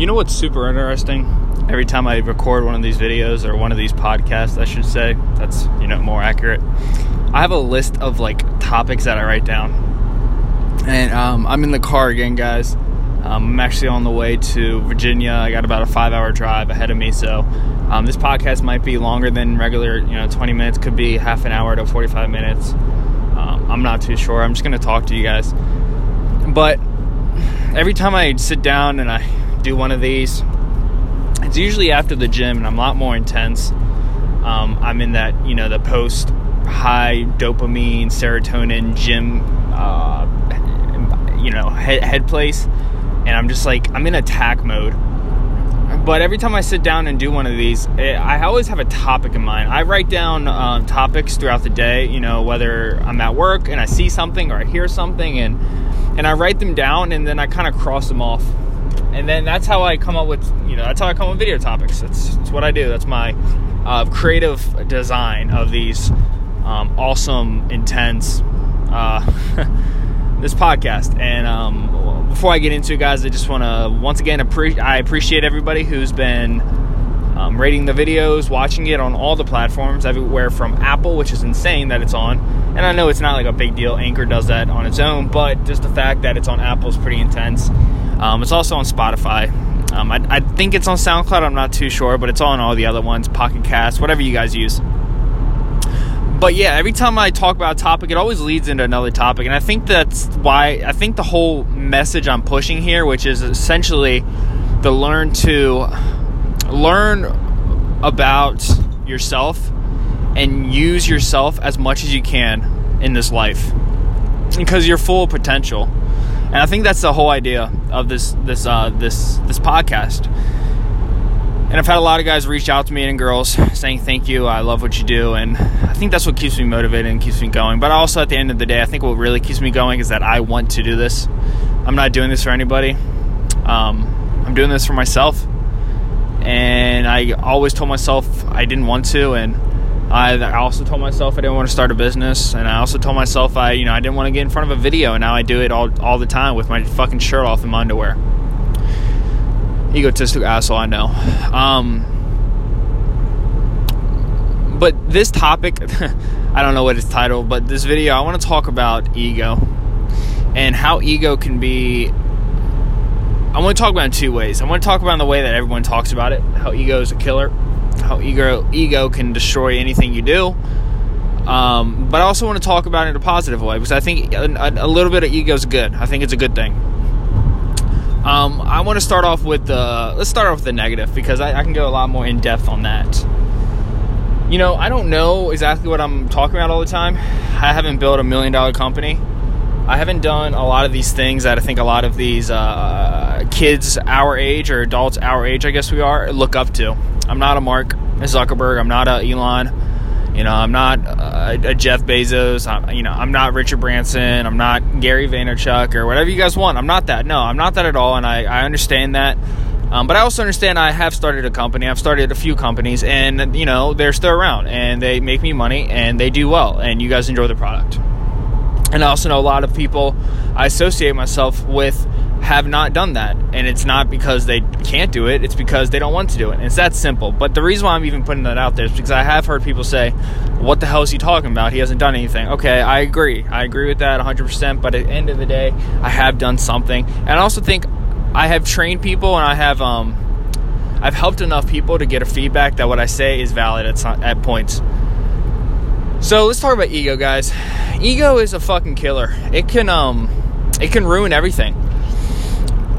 You know what's super interesting? Every time I record one of these videos or one of these podcasts, I should say, that's, you know, more accurate. I have a list of like topics that I write down. And um, I'm in the car again, guys. Um, I'm actually on the way to Virginia. I got about a five hour drive ahead of me, so um, this podcast might be longer than regular, you know, 20 minutes, could be half an hour to 45 minutes. Um, I'm not too sure. I'm just going to talk to you guys. But every time I sit down and I do one of these, it's usually after the gym and I'm a lot more intense. Um, I'm in that, you know, the post high dopamine, serotonin gym, uh, you know, head, head place. And I'm just like, I'm in attack mode. But every time I sit down and do one of these, eh, I always have a topic in mind. I write down uh, topics throughout the day, you know, whether I'm at work and I see something or I hear something, and and I write them down and then I kind of cross them off and then that's how I come up with you know that's how I come up with video topics. That's, what I do. That's my uh, creative design of these um, awesome, intense uh, this podcast. And um, before I get into it, guys, I just want to once again appre- I appreciate everybody who's been um, rating the videos, watching it on all the platforms, everywhere from Apple, which is insane that it's on. And I know it's not like a big deal. Anchor does that on its own, but just the fact that it's on Apple is pretty intense. Um, it's also on Spotify. Um, I, I, think it's on SoundCloud. I'm not too sure, but it's on all the other ones, Pocket Cast, whatever you guys use. But yeah, every time I talk about a topic, it always leads into another topic, and I think that's why I think the whole message I'm pushing here, which is essentially the learn to learn about yourself and use yourself as much as you can in this life because you're full of potential and I think that's the whole idea of this this uh, this this podcast. And I've had a lot of guys reach out to me and girls saying thank you, I love what you do, and I think that's what keeps me motivated and keeps me going. But also at the end of the day, I think what really keeps me going is that I want to do this. I'm not doing this for anybody. Um, I'm doing this for myself, and I always told myself I didn't want to, and I, also told myself I didn't want to start a business, and I also told myself I, you know, I didn't want to get in front of a video, and now I do it all, all the time with my fucking shirt off and my underwear. Egotistic asshole, I know. Um, but this topic, I don't know what it's titled, but this video, I want to talk about ego and how ego can be. I want to talk about it in two ways. I want to talk about in the way that everyone talks about it, how ego is a killer how ego ego can destroy anything you do. Um, but I also want to talk about it in a positive way because I think a, a, little bit of ego is good. I think it's a good thing. Um, I want to start off with the let's start off with the negative because I, I can go a lot more in depth on that. You know, I don't know exactly what I'm talking about all the time. I haven't built a million dollar company. I haven't done a lot of these things that I think a lot of these uh, kids our age or adults our age, I guess we are, look up to. I'm not a Mark Zuckerberg. I'm not a Elon. You know, I'm not a, a Jeff Bezos. I'm, you know, I'm not Richard Branson. I'm not Gary Vaynerchuk or whatever you guys want. I'm not that. No, I'm not that at all. And I, I understand that. Um, but I also understand I have started a company. I've started a few companies, and you know they're still around, and they make me money, and they do well, and you guys enjoy the product. And I also know a lot of people I associate myself with have not done that. And it's not because they can't do it, it's because they don't want to do it. And it's that simple. But the reason why I'm even putting that out there is because I have heard people say, What the hell is he talking about? He hasn't done anything. Okay, I agree. I agree with that 100%. But at the end of the day, I have done something. And I also think I have trained people and I have, um, I've helped enough people to get a feedback that what I say is valid at, at points. So let's talk about ego, guys. Ego is a fucking killer. It can um it can ruin everything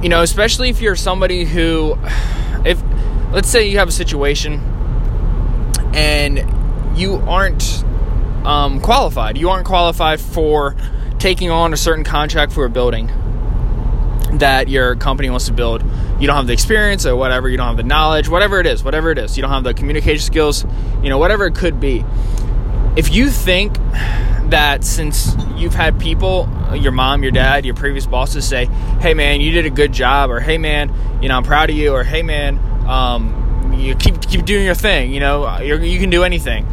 you know, especially if you're somebody who, if, let's say you have a situation and you aren't um, qualified, you aren't qualified for taking on a certain contract for a building that your company wants to build. You don't have the experience or whatever, you don't have the knowledge, whatever it is, whatever it is. You don't have the communication skills, you know, whatever it could be. If you think that since you've had people, your mom, your dad, your previous bosses say, "Hey man, you did a good job," or "Hey man, you know I'm proud of you," or "Hey man, um, you keep keep doing your thing," you know you can do anything.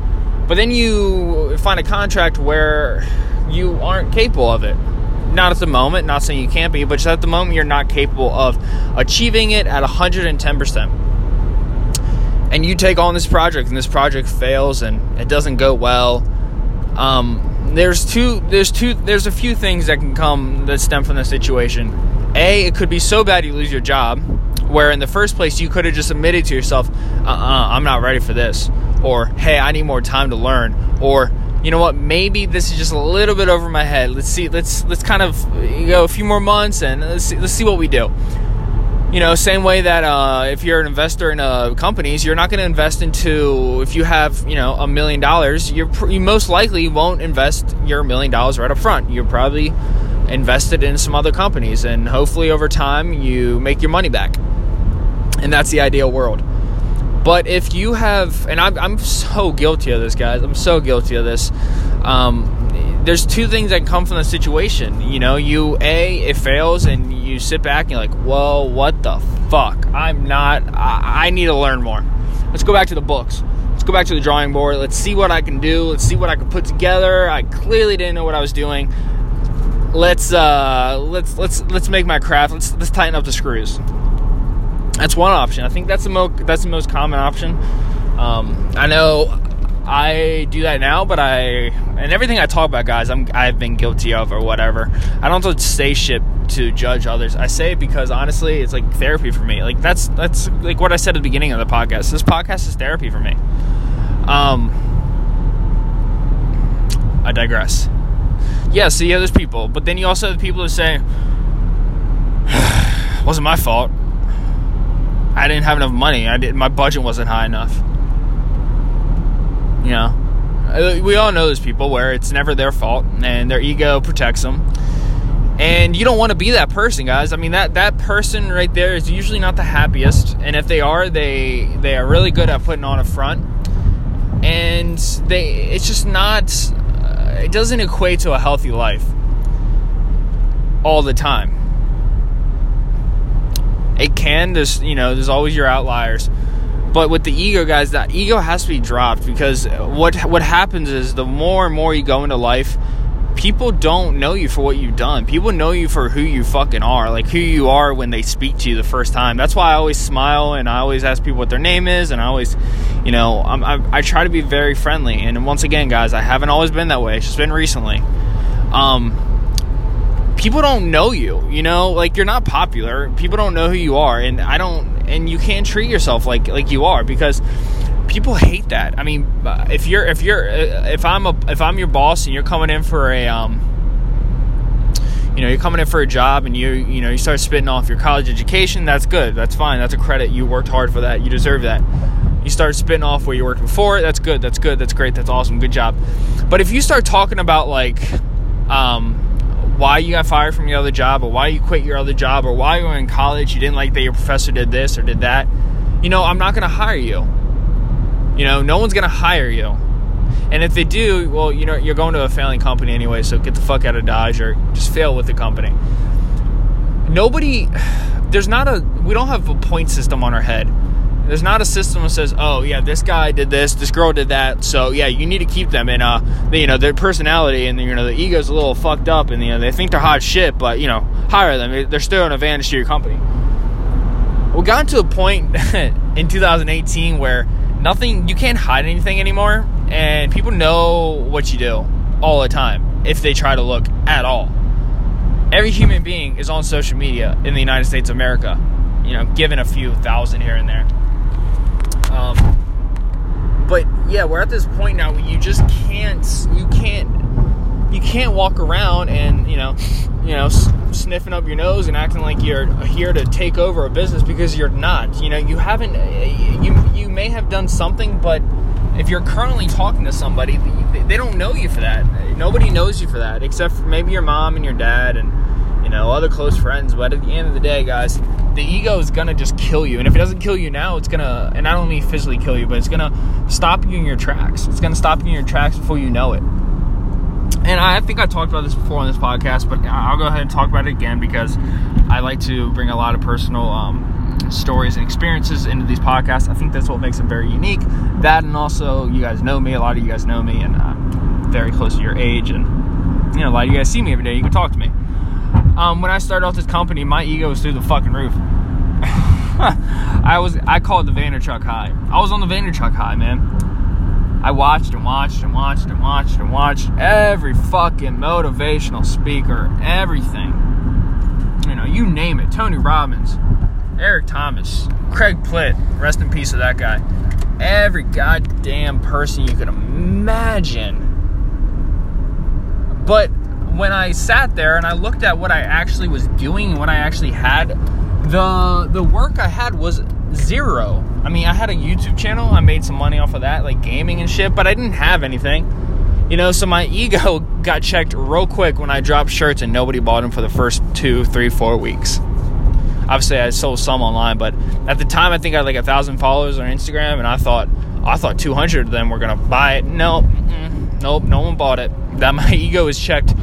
But then you find a contract where you aren't capable of it. not at the moment, not saying you can't be, but just at the moment you're not capable of achieving it at 110%. And you take on this project and this project fails and it doesn't go well. Um, there's two there's two there's a few things that can come that stem from the situation. A, it could be so bad you lose your job, where in the first place you could have just admitted to yourself, uh uh-uh, I'm not ready for this. Or, hey, I need more time to learn. Or, you know what, maybe this is just a little bit over my head. Let's see, let's let's kind of go a few more months and let's see, let's see what we do. You know, same way that uh, if you're an investor in uh, companies, you're not going to invest into if you have you know a million dollars, you're you most likely won't invest your million dollars right up front. You're probably invested in some other companies, and hopefully over time you make your money back. And that's the ideal world. But if you have, and I'm, I'm so guilty of this, guys, I'm so guilty of this. Um, there's two things that come from the situation. You know, you, A, it fails, and you sit back and you're like, whoa, what the fuck? I'm not, I, I need to learn more. Let's go back to the books. Let's go back to the drawing board. Let's see what I can do. Let's see what I can put together. I clearly didn't know what I was doing let's uh, let's let's let's make my craft. Let's let's tighten up the screws. That's one option. I think that's the most that's the most common option. Um, I know I do that now, but I and everything I talk about, guys, I'm I've been guilty of or whatever. I don't just say shit to judge others. I say it because honestly, it's like therapy for me. Like that's that's like what I said at the beginning of the podcast. This podcast is therapy for me. Um, I digress. Yeah, so yeah, there's people, but then you also have the people who say, "Wasn't my fault." I didn't have enough money. I did my budget wasn't high enough. You know, we all know those people where it's never their fault and their ego protects them. And you don't want to be that person, guys. I mean that that person right there is usually not the happiest, and if they are, they they are really good at putting on a front. And they it's just not uh, it doesn't equate to a healthy life all the time it can. There's you know there's always your outliers, but with the ego guys, that ego has to be dropped because what what happens is the more and more you go into life, people don't know you for what you've done. People know you for who you fucking are, like who you are when they speak to you the first time. That's why I always smile and I always ask people what their name is, and I always, you know, I, I try to be very friendly. And once again, guys, I haven't always been that way. It's just been recently. Um, people don't know you you know like you're not popular people don't know who you are and i don't and you can't treat yourself like like you are because people hate that. I mean if you're if you're if i'm a if i'm your boss and you're coming in for a um you know you're coming in for a job and you you know you start spitting off your college education that's good. That's fine. That's a credit. You worked hard for that. You deserve that. You start spitting off where you worked before. That's good. That's good. That's great. That's awesome. Good job. But if you start talking about like um why you got fired from your other job or why you quit your other job or why you were in college you didn't like that your professor did this or did that you know i'm not going to hire you. You know no one's going to hire you. And if they do well you know you're going to a failing company anyway so get the fuck out of dodge or just fail with the company. Nobody there's not a we don't have a point system on our head there's not a system that says, "Oh, yeah, this guy did this, this girl did that." So yeah, you need to keep them, and uh, you know, their personality and you know the ego's a little fucked up, and you know they think they're hot shit, but you know, hire them. They're still an advantage to your company. We got to a point in 2018 where nothing, you can't hide anything anymore, and people know what you do all the time if they try to look at all. Every human being is on social media in the United States of America. You know, given a few thousand here and there. Um, but yeah, we're at this point now where you just can't, you can't, you can't walk around and you know, you know, sniffing up your nose and acting like you're here to take over a business because you're not. You know, you haven't, you you may have done something, but if you're currently talking to somebody, they don't know you for that. Nobody knows you for that except for maybe your mom and your dad and you know other close friends. But at the end of the day, guys the ego is gonna just kill you. And if it doesn't kill you now, it's gonna, and don't only physically kill you, but it's gonna stop you in your tracks. It's gonna stop you in your tracks before you know it. And I think I talked about this before on this podcast, but I'll go ahead and talk about it again because I like to bring a lot of personal um, stories and experiences into these podcasts. I think that's what makes them very unique. That and also, you guys know me. A lot of you guys know me, and I'm very close to your age, and you know, a lot of you guys see me every day. You can talk to me. Um, when I started off this company, my ego was through the fucking roof. I was I called the Vaynerchuk high. I was on the Vaynerchuk high, man. I watched and watched and watched and watched and watched every fucking motivational speaker, everything. You know, you name it. Tony Robbins, Eric Thomas, Greg Plitt, rest in peace of that guy. Every goddamn person you could imagine. But when I sat there and I looked at what I actually was doing, what I actually had the the work I had was zero. I mean, I had a YouTube channel. I made some money off of that, like gaming and shit, but I didn't have anything. You know, so my ego got checked real quick when I dropped shirts and nobody bought them for the first two, three, four weeks. Obviously, I sold some online, but at the time, I think I had like a thousand followers on Instagram, and I thought, I thought 200 of them were gonna buy it. Nope, nope, no one bought it. That my ego was checked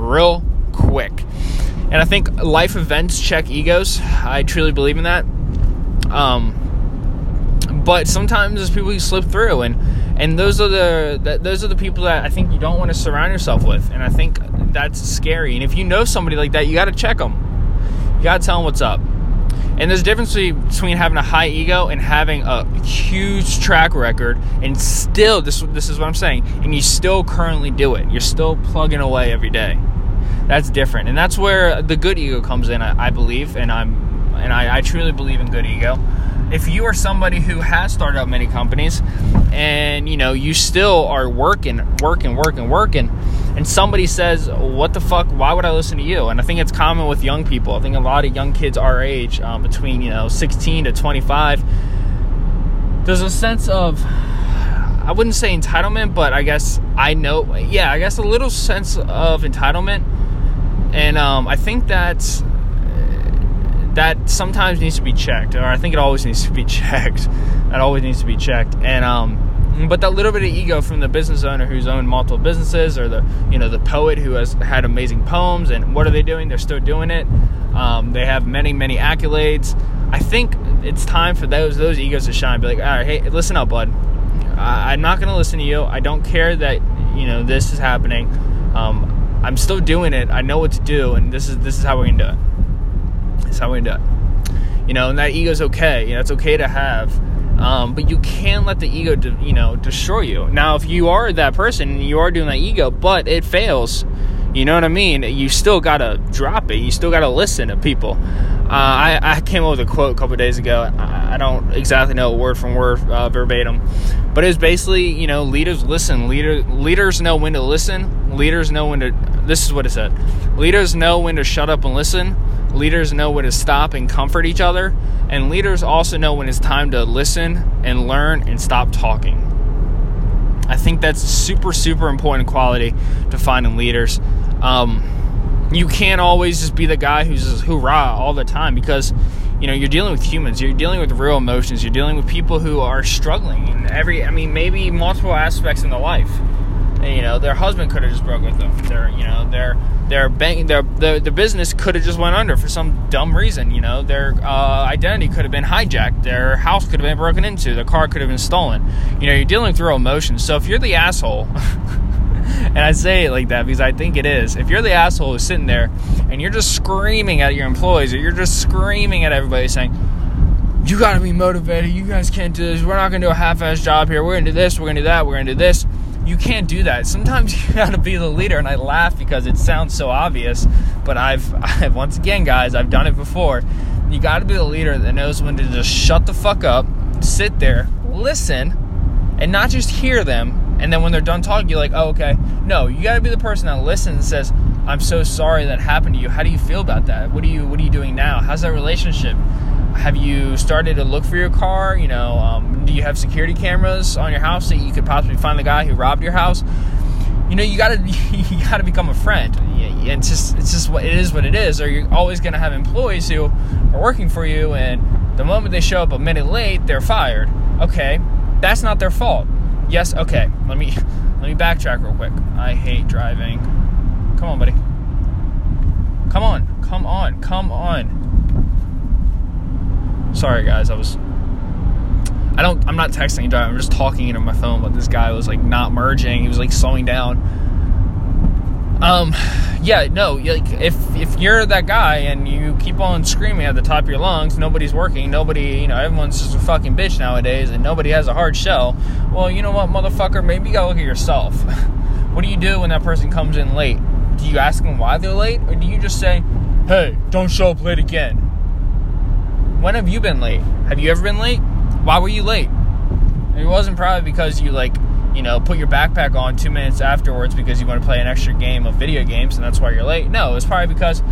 real quick. And I think life events check egos. I truly believe in that. Um, but sometimes there's people you slip through, and and those are the those are the people that I think you don't want to surround yourself with. And I think that's scary. And if you know somebody like that, you got to check them. You got to tell them what's up. And there's a difference between having a high ego and having a huge track record, and still this this is what I'm saying, and you still currently do it. You're still plugging away every day that's different, and that's where the good ego comes in. I, I believe, and I'm, and I, I truly believe in good ego. If you are somebody who has started up many companies, and you know you still are working, working, working, working, and somebody says, "What the fuck? Why would I listen to you?" And I think it's common with young people. I think a lot of young kids our age, um, between you know 16 to 25, there's a sense of I wouldn't say entitlement, but I guess I know, yeah, I guess a little sense of entitlement and um, I think that that sometimes needs to be checked, or I think it always needs to be checked. that always needs to be checked, and um, but that little bit of ego from the business owner who's owned multiple businesses, or the you know the poet who has had amazing poems, and what are they doing? They're still doing it. Um, they have many many accolades. I think it's time for those those egos to shine. Be like, all right, hey, listen up, bud. I, am not going to listen to you. I don't care that you know this is happening. Um, I'm still doing it. I know what to do, and this is this is how we're gonna do it. This is how gonna do it. You know, and that ego's okay. You know, it's okay to have, um, but you can't let the ego, de- you know, destroy you. Now, if you are that person, and you are doing that ego, but it fails. You know what I mean? You still gotta drop it. You still gotta listen to people. Uh, I, I, came up with a quote a couple days ago. I, I, don't exactly know word from word uh, verbatim, but it was basically, you know, leaders listen. Leader, leaders know when to listen. Leaders know when to. This is what it said. Leaders know when to shut up and listen. Leaders know when to stop and comfort each other. And leaders also know when it's time to listen and learn and stop talking. I think that's super, super important quality to find in leaders. Um, you can't always just be the guy who's just hoorah all the time because you know you're dealing with humans you're dealing with real emotions you're dealing with people who are struggling in every i mean maybe multiple aspects in their life and, you know their husband could have just broke with them their you know their their bank their the, the business could have just went under for some dumb reason you know their uh, identity could have been hijacked their house could have been broken into their car could have been stolen you know you're dealing real emotions so if you're the asshole and I say it like that because I think it is. If you're the asshole who's sitting there and you're just screaming at your employees or you're just screaming at everybody saying, you got to be motivated. You guys can't do this. We're not to do a half-ass job here. We're to do this. We're to do that. We're to do this. You can't do that. Sometimes you got to be the leader, and I laugh because it sounds so obvious. But I've, I've once again, guys, I've done it before. You got to be the leader that knows when to just shut the fuck up, sit there, listen, and not just hear them and then when they're done talking, you're like, oh, okay. No, you got to be the person that listens and says, I'm so sorry that happened to you. How do you feel about that? What are you What are you doing now? How's that relationship? Have you started to look for your car? You know, um, do you have security cameras on your house that you could possibly find the guy who robbed your house? You know, you gotta you gotta become a friend. And It's just it's just what it is what it is. Or you're always gonna have employees who are working for you, and the moment they show up a minute late, they're fired. Okay, that's not their fault Yes, okay. Let me let me backtrack real quick. I hate driving. Come on, buddy. Come on. Come on. Come on. Sorry guys, I was I don't I'm not texting you, I'm just talking into my phone, but this guy was like not merging. He was like slowing down. um, yeah, no, like if if you're that guy and you keep on screaming at the top of your lungs, nobody's working, nobody, you know, everyone's just a fucking bitch nowadays, and nobody has a hard shell. Well, you know what, motherfucker, maybe you gotta look at yourself. what do you do when that person comes in late? Do you ask them why they're late, or do you just say, "Hey, don't show up late again"? When have you been late? Have you ever been late? Why were you late? It wasn't probably because you like you know, put your backpack on two minutes afterwards because you want to play an extra game of video games and that's why you're late. No, it was probably because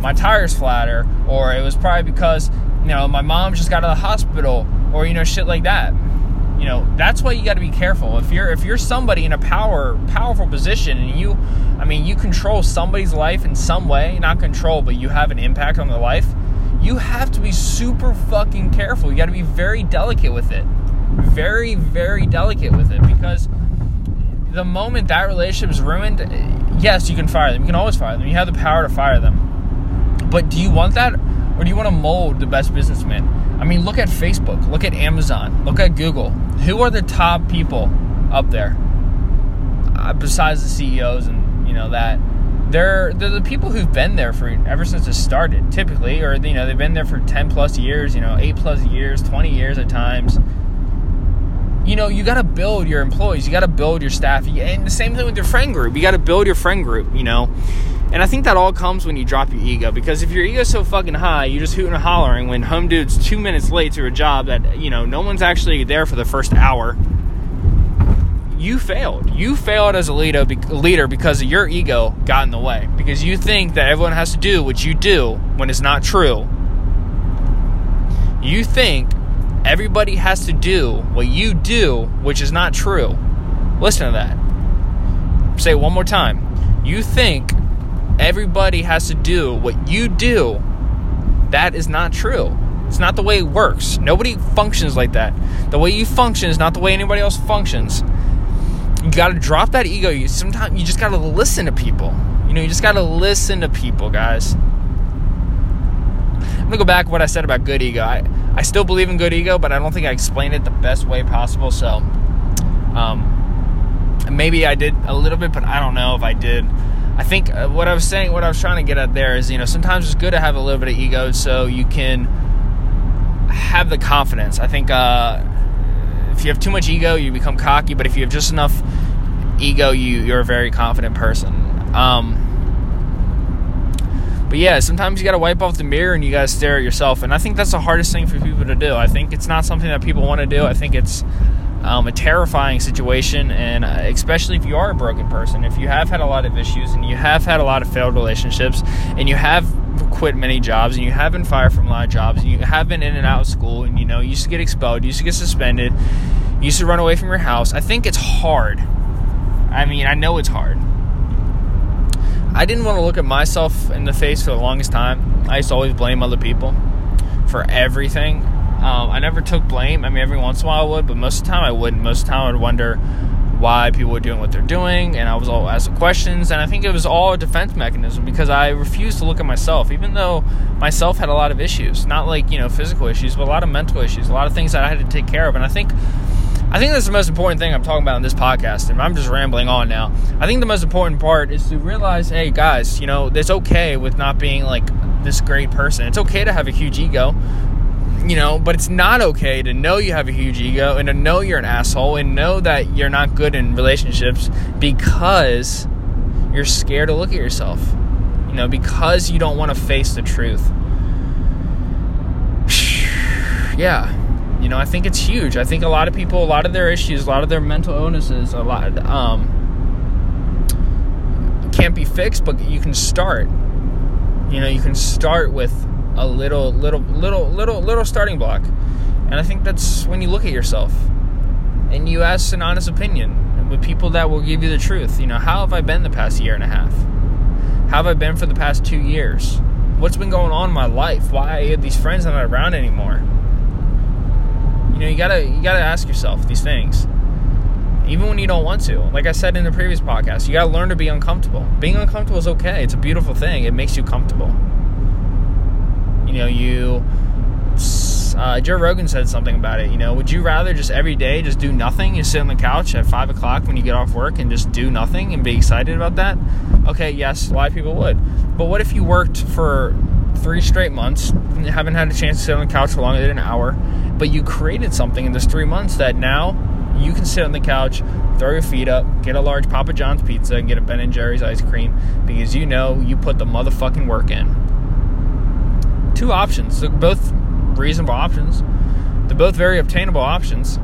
my tire's flatter, or it was probably because, you know, my mom just got out of the hospital, or, you know, shit like that. You know, that's why you got to be careful. If you're if you're somebody in a power powerful position and you I mean, you control somebody's life in some way, not control, but you have an impact on their life, you have to be super fucking careful. You got to be very delicate with it very, very delicate with it because the moment that relationship is ruined, yes, you can fire them. You can always fire them. You have the power to fire them. But do you want that? Or do you want to mold the best businessman? I mean, look at Facebook, look at Amazon, look at Google. Who are the top people up there? Uh, besides the CEOs and, you know, that. They're, they're the people who've been there for ever since it started, typically, or, you know, they've been there for 10 plus years, you know, 8 plus years, 20 years at times you know, you got to build your employees, you got to build your staff, and the same thing with your friend group. You got to build your friend group, you know. And I think that all comes when you drop your ego because if your ego's so fucking high, you're just hooting and hollering when home dude's two minutes late to a job that, you know, no one's actually there for the first hour. You failed. You failed as a leader, leader because your ego got in the way. Because you think that everyone has to do what you do when it's not true. You think Everybody has to do what you do, which is not true. Listen to that. Say it one more time. You think everybody has to do what you do. That is not true. It's not the way it works. Nobody functions like that. The way you function is not the way anybody else functions. You got to drop that ego. You sometimes you just got to listen to people. You know, you just got to listen to people, guys. I'm gonna go back to what I said about good ego. I, I still believe in good ego, but I don't think I explained it the best way possible. So, um, maybe I did a little bit, but I don't know if I did. I think uh, what I was saying, what I was trying to get at there is, you know, sometimes it's good to have a little bit of ego so you can have the confidence. I think uh, if you have too much ego, you become cocky, but if you have just enough ego, you you're a very confident person. Um, but yeah, sometimes you got to wipe off the mirror and you got to stare at yourself. And I think that's the hardest thing for people to do. I think it's not something that people want to do. I think it's um, a terrifying situation, and uh, especially if you are a broken person, if you have had a lot of issues and you have had a lot of failed relationships, and you have quit many jobs, and you have been fired from a lot of jobs, and you have been in and out of school, and you know, you used to get expelled, you used to get suspended, you used to run away from your house. I think it's hard. I mean, I know it's hard. I didn't want to look at myself in the face for the longest time. I used to always blame other people for everything. Um, I never took blame. I mean, every once in a while I would, but most of the time I wouldn't. Most of the time I would wonder why people were doing what they're doing, and I was all asking questions. And I think it was all a defense mechanism because I refused to look at myself, even though myself had a lot of issues. Not like, you know, physical issues, but a lot of mental issues, a lot of things that I had to take care of. And I think I think that's the most important thing I'm talking about in this podcast, and I'm just rambling on now. I think the most important part is to realize, hey guys, you know, it's okay with not being like this great person. It's okay to have a huge ego, you know, but it's not okay to know you have a huge ego and to know you're an asshole and know that you're not good in relationships because you're scared to look at yourself. You know, because you don't want to face the truth. yeah you know, I think it's huge. I think a lot of people, a lot of their issues, a lot of their mental illnesses, a lot um, can't be fixed, but you can start. You know, you can start with a little, little, little, little, little starting block, and I think that's when you look at yourself and you ask an honest opinion with people that will give you the truth. You know, how have I been the past year and a half? How have I been for the past two years? What's been going on in my life? Why are these friends not around anymore? You know, you gotta you gotta ask yourself these things, even when you don't want to. Like I said in the previous podcast, you gotta learn to be uncomfortable. Being uncomfortable is okay. It's a beautiful thing. It makes you comfortable. You know, you. Uh, Joe Rogan said something about it. You know, would you rather just every day just do nothing? You sit on the couch at five o'clock when you get off work and just do nothing and be excited about that? Okay, yes, a lot of people would. But what if you worked for three straight months, haven't had a chance to sit on the couch for longer than an hour, but you created something in those three months that now you can sit on the couch, throw your feet up, get a large Papa John's pizza, and get a Ben and Jerry's ice cream because you know you put the motherfucking work in. Two options. They're both reasonable options. They're both very obtainable options.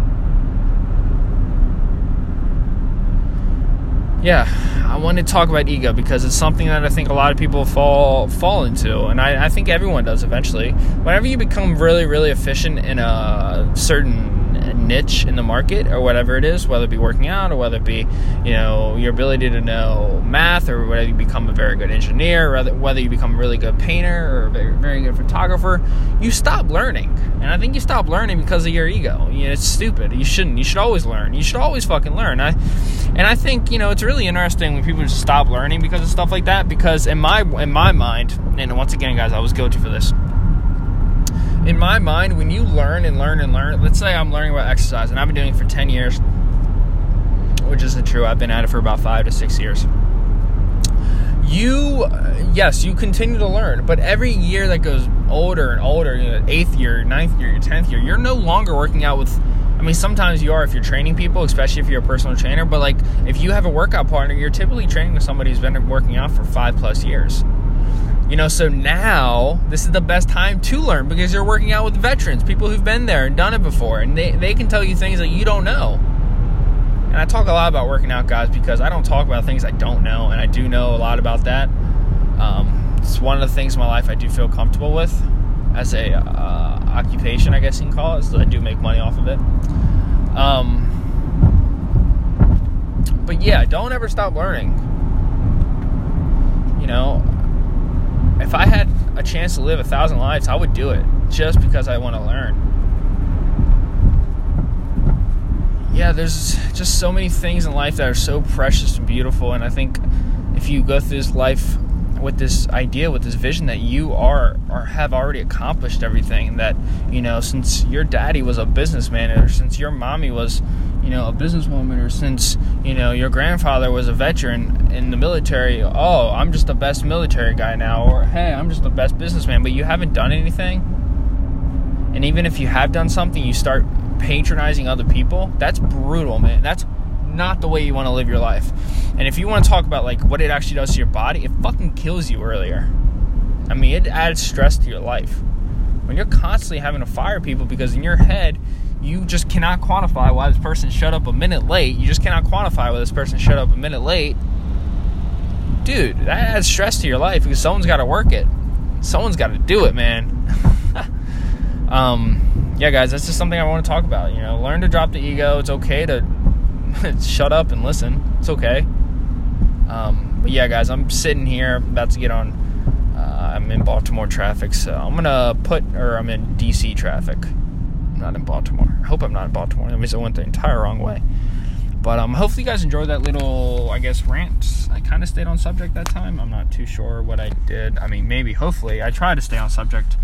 Yeah, I want to talk about ego because it's something that I think a lot of people fall fall into, and I, I think everyone does eventually. Whenever you become really, really efficient in a certain niche in the market or whatever it is, whether it be working out or whether it be, you know, your ability to know math or whether you become a very good engineer or whether you become a really good painter or a very, very good photographer, you stop learning. And I think you stop learning because of your ego. You know, it's stupid. You shouldn't. You should always learn. You should always fucking learn. I, and I think, you know, it's really interesting when people just stop learning because of stuff like that because in my in my mind, and once again guys, I was guilty for this in my mind, when you learn and learn and learn, let's say I'm learning about exercise and I've been doing it for 10 years, which isn't true. I've been at it for about five to six years. You, yes, you continue to learn, but every year that goes older and older, you know, eighth year, ninth year, tenth year, you're no longer working out with. I mean, sometimes you are if you're training people, especially if you're a personal trainer. But like, if you have a workout partner, you're typically training with somebody who's been working out for five plus years. You know, so now this is the best time to learn because you're working out with veterans, people who've been there and done it before, and they, they can tell you things that you don't know. And I talk a lot about working out, guys, because I don't talk about things I don't know, and I do know a lot about that. Um, it's one of the things in my life I do feel comfortable with as a uh, occupation, I guess you can call it. So I do make money off of it. Um, but yeah, don't ever stop learning. You know, if I had a chance to live a thousand lives, I would do it just because I want to learn. Yeah, there's just so many things in life that are so precious and beautiful, and I think if you go through this life with this idea, with this vision that you are or have already accomplished everything, that you know, since your daddy was a businessman, or since your mommy was you know, a businesswoman or since, you know, your grandfather was a veteran in the military, oh, I'm just the best military guy now, or hey, I'm just the best businessman, but you haven't done anything. And even if you have done something, you start patronizing other people, that's brutal, man. That's not the way you want to live your life. And if you want to talk about like what it actually does to your body, it fucking kills you earlier. I mean, it adds stress to your life. When you're constantly having to fire people because in your head you just cannot quantify why this person shut up a minute late. You just cannot quantify why this person shut up a minute late. Dude, that adds stress to your life because someone's got to work it. Someone's got to do it, man. um, yeah, guys, that's just something I want to talk about. You know, learn to drop the ego. It's okay to shut up and listen. It's okay. Um, but yeah, guys, I'm sitting here about to get on. Uh, I'm in Baltimore traffic, so I'm gonna put, or I'm in DC traffic not in Baltimore. I hope I'm not in Baltimore. That means I went the entire wrong way. But um, hopefully, you guys enjoyed that little, I guess, rant. I kind of stayed on subject that time. I'm not too sure what I did. I mean, maybe, hopefully, I tried to stay on subject.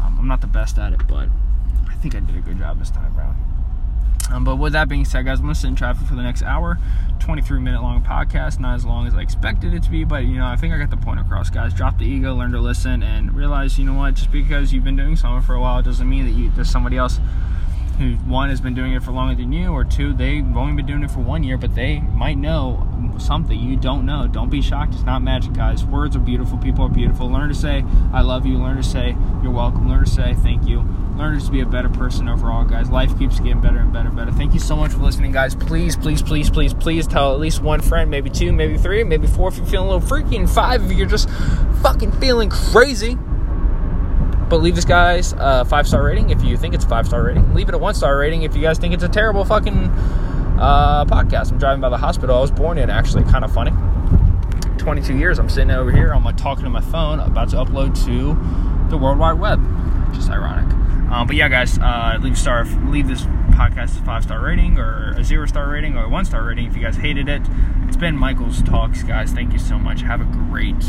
Um, I'm not the best at it, but I think I did a good job this time around. Um, but with that being said, guys, I'm gonna sit in traffic for the next hour. 23 minute long podcast, not as long as I expected it to be, but you know, I think I got the point across, guys. Drop the ego, learn to listen, and realize, you know what, just because you've been doing something for a while doesn't mean that you there's somebody else who one has been doing it for longer than you, or two, they've only been doing it for one year, but they might know something you don't know. Don't be shocked. It's not magic, guys. Words are beautiful. People are beautiful. Learn to say, I love you. Learn to say, you're welcome. Learn to say, thank you. Learn to be a better person overall, guys. Life keeps getting better and better and better. Thank you so much for listening, guys. Please, please, please, please, please tell at least one friend, maybe two, maybe three, maybe four if you're feeling a little freaky, and five if you're just fucking feeling crazy. But leave this guy's uh, five star rating if you think it's a five star rating. Leave it a one star rating if you guys think it's a terrible fucking uh, podcast. I'm driving by the hospital I was born in, actually. Kind of funny. 22 years, I'm sitting over here, I'm like talking to my phone, about to upload to the World Wide Web. Just ironic. Um, but yeah, guys, uh, leave star, leave this podcast a five star rating or a zero star rating or a one star rating if you guys hated it. It's been Michael's talks, guys. Thank you so much. Have a great